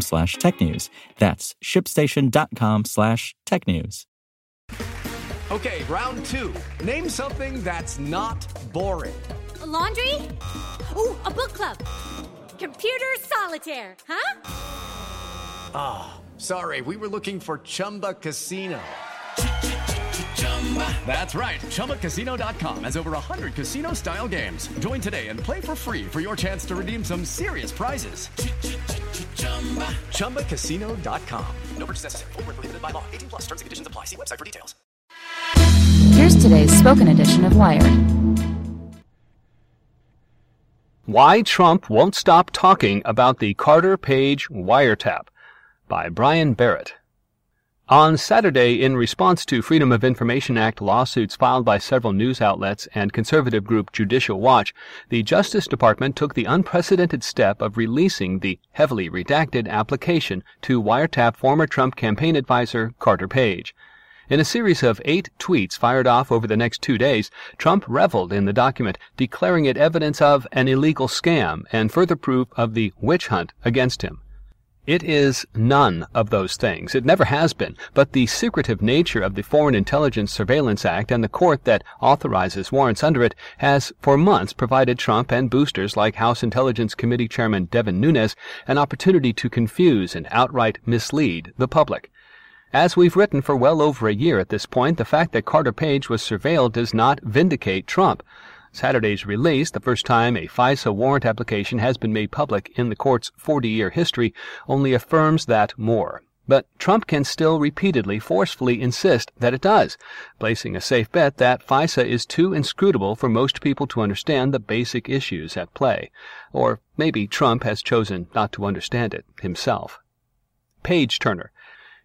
slash technews. That's shipstation.com slash tech news. Okay, round two. Name something that's not boring. A laundry? Ooh, a book club. Computer solitaire, huh? Ah, oh, sorry, we were looking for Chumba Casino. That's right. ChumbaCasino.com has over 100 casino style games. Join today and play for free for your chance to redeem some serious prizes. ChumbaCasino.com. No purchase necessary. Full prohibited by law. 18 plus terms and conditions apply. See website for details. Here's today's spoken edition of Wired. Why Trump Won't Stop Talking About the Carter Page Wiretap by Brian Barrett. On Saturday, in response to Freedom of Information Act lawsuits filed by several news outlets and conservative group Judicial Watch, the Justice Department took the unprecedented step of releasing the heavily redacted application to wiretap former Trump campaign advisor Carter Page. In a series of eight tweets fired off over the next two days, Trump reveled in the document, declaring it evidence of an illegal scam and further proof of the witch hunt against him. It is none of those things. It never has been. But the secretive nature of the Foreign Intelligence Surveillance Act and the court that authorizes warrants under it has for months provided Trump and boosters like House Intelligence Committee Chairman Devin Nunes an opportunity to confuse and outright mislead the public. As we've written for well over a year at this point, the fact that Carter Page was surveilled does not vindicate Trump. Saturday's release, the first time a FISA warrant application has been made public in the court's 40 year history, only affirms that more. But Trump can still repeatedly, forcefully insist that it does, placing a safe bet that FISA is too inscrutable for most people to understand the basic issues at play. Or maybe Trump has chosen not to understand it himself. Page Turner.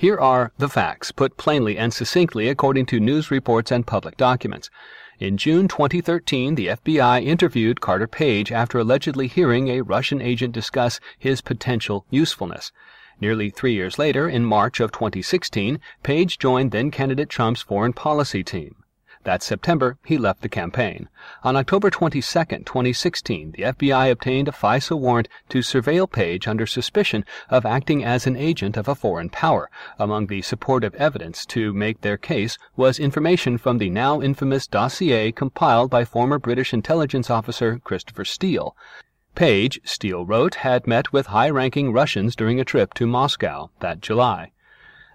Here are the facts, put plainly and succinctly according to news reports and public documents. In June 2013, the FBI interviewed Carter Page after allegedly hearing a Russian agent discuss his potential usefulness. Nearly three years later, in March of 2016, Page joined then candidate Trump's foreign policy team. That September, he left the campaign. On October 22, 2016, the FBI obtained a FISA warrant to surveil Page under suspicion of acting as an agent of a foreign power. Among the supportive evidence to make their case was information from the now infamous dossier compiled by former British intelligence officer Christopher Steele. Page, Steele wrote, had met with high ranking Russians during a trip to Moscow that July.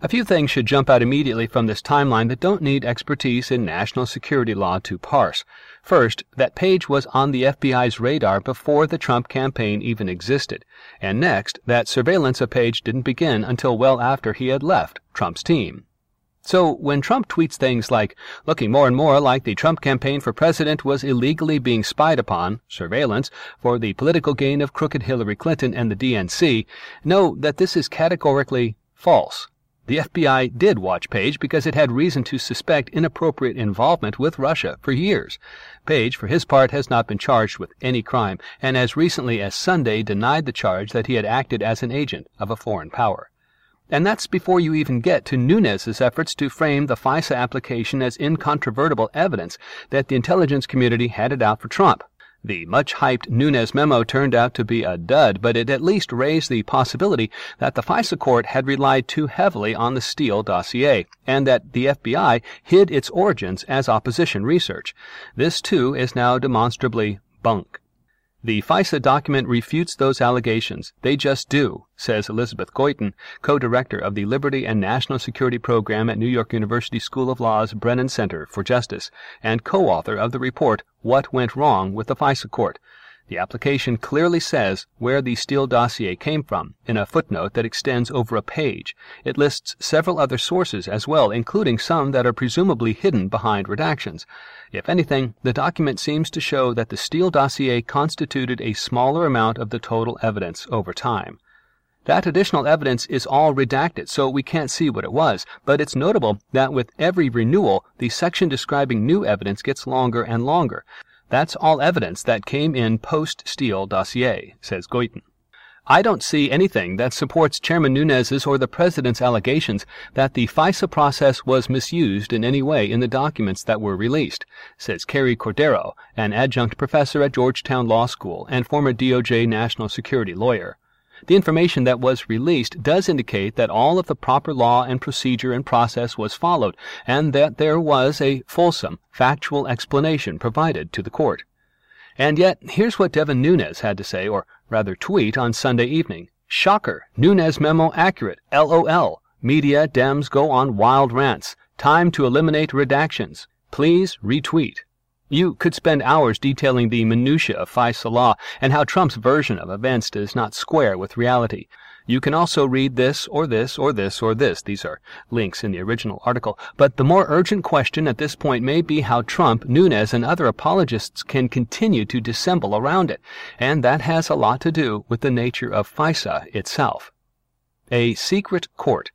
A few things should jump out immediately from this timeline that don't need expertise in national security law to parse. First, that Page was on the FBI's radar before the Trump campaign even existed. And next, that surveillance of Page didn't begin until well after he had left Trump's team. So when Trump tweets things like, looking more and more like the Trump campaign for president was illegally being spied upon, surveillance, for the political gain of crooked Hillary Clinton and the DNC, know that this is categorically false. The FBI did watch Page because it had reason to suspect inappropriate involvement with Russia for years. Page, for his part, has not been charged with any crime, and as recently as Sunday denied the charge that he had acted as an agent of a foreign power. And that's before you even get to Nunes's efforts to frame the FISA application as incontrovertible evidence that the intelligence community had it out for Trump. The much hyped Nunes memo turned out to be a dud, but it at least raised the possibility that the FISA court had relied too heavily on the Steele dossier, and that the FBI hid its origins as opposition research. This, too, is now demonstrably bunk. The FISA document refutes those allegations. They just do, says Elizabeth Goitein, co-director of the Liberty and National Security Program at New York University School of Law's Brennan Center for Justice, and co-author of the report What Went Wrong with the FISA Court. The application clearly says where the Steele dossier came from in a footnote that extends over a page. It lists several other sources as well, including some that are presumably hidden behind redactions. If anything, the document seems to show that the Steele dossier constituted a smaller amount of the total evidence over time. That additional evidence is all redacted, so we can't see what it was, but it's notable that with every renewal, the section describing new evidence gets longer and longer. That's all evidence that came in post Steele dossier, says Goitein. I don't see anything that supports Chairman Nunes's or the President's allegations that the FISA process was misused in any way in the documents that were released, says Carrie Cordero, an adjunct professor at Georgetown Law School and former DOJ national security lawyer. The information that was released does indicate that all of the proper law and procedure and process was followed, and that there was a fulsome, factual explanation provided to the court. And yet, here's what Devin Nunes had to say, or rather tweet, on Sunday evening. Shocker! Nunes memo accurate. LOL. Media Dems go on wild rants. Time to eliminate redactions. Please retweet. You could spend hours detailing the minutiae of FISA law and how Trump's version of events does not square with reality. You can also read this or this or this or this. These are links in the original article. But the more urgent question at this point may be how Trump, Nunes, and other apologists can continue to dissemble around it. And that has a lot to do with the nature of FISA itself. A secret court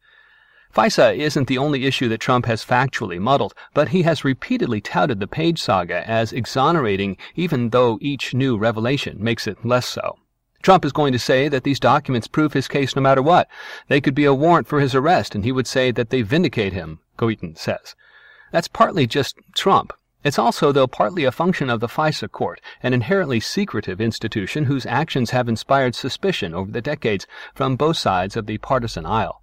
FISA isn't the only issue that Trump has factually muddled, but he has repeatedly touted the Page saga as exonerating, even though each new revelation makes it less so. Trump is going to say that these documents prove his case no matter what. They could be a warrant for his arrest, and he would say that they vindicate him, Goitein says. That's partly just Trump. It's also, though, partly a function of the FISA court, an inherently secretive institution whose actions have inspired suspicion over the decades from both sides of the partisan aisle.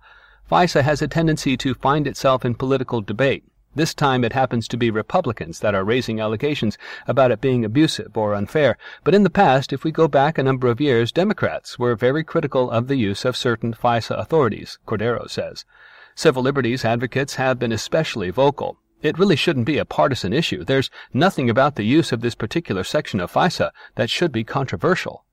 FISA has a tendency to find itself in political debate. This time it happens to be Republicans that are raising allegations about it being abusive or unfair. But in the past, if we go back a number of years, Democrats were very critical of the use of certain FISA authorities, Cordero says. Civil liberties advocates have been especially vocal. It really shouldn't be a partisan issue. There's nothing about the use of this particular section of FISA that should be controversial.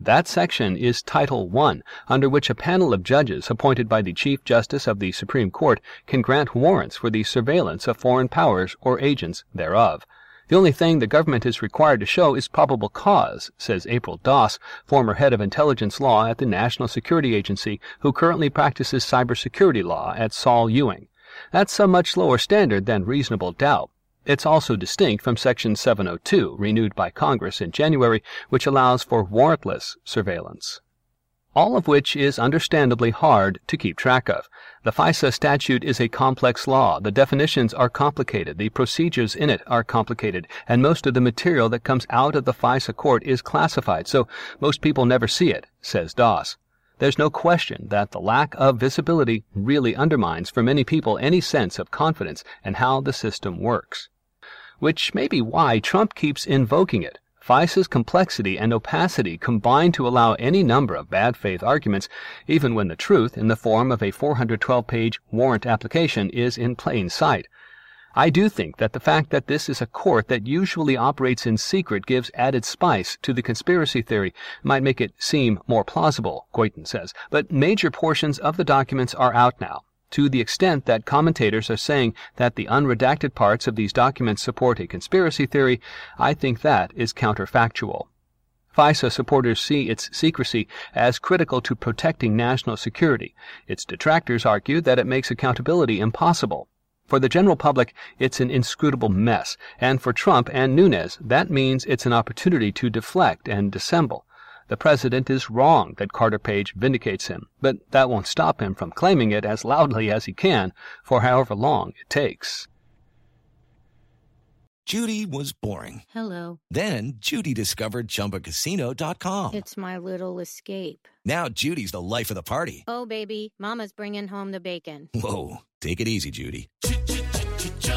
That section is Title I, under which a panel of judges appointed by the Chief Justice of the Supreme Court can grant warrants for the surveillance of foreign powers or agents thereof. The only thing the government is required to show is probable cause, says April Doss, former head of intelligence law at the National Security Agency, who currently practices cybersecurity law at Saul Ewing. That's a much lower standard than reasonable doubt. It's also distinct from Section 702, renewed by Congress in January, which allows for warrantless surveillance. All of which is understandably hard to keep track of. The FISA statute is a complex law. The definitions are complicated. The procedures in it are complicated. And most of the material that comes out of the FISA court is classified, so most people never see it, says Doss. There's no question that the lack of visibility really undermines for many people any sense of confidence in how the system works which may be why Trump keeps invoking it. FISA's complexity and opacity combine to allow any number of bad faith arguments, even when the truth, in the form of a 412 page warrant application, is in plain sight. I do think that the fact that this is a court that usually operates in secret gives added spice to the conspiracy theory, might make it seem more plausible, Goitein says. But major portions of the documents are out now to the extent that commentators are saying that the unredacted parts of these documents support a conspiracy theory, I think that is counterfactual. FISA supporters see its secrecy as critical to protecting national security. Its detractors argue that it makes accountability impossible. For the general public, it's an inscrutable mess, and for Trump and Nunes, that means it's an opportunity to deflect and dissemble. The president is wrong that Carter Page vindicates him, but that won't stop him from claiming it as loudly as he can for however long it takes. Judy was boring. Hello. Then Judy discovered ChumbaCasino.com. It's my little escape. Now Judy's the life of the party. Oh, baby, Mama's bringing home the bacon. Whoa, take it easy, Judy.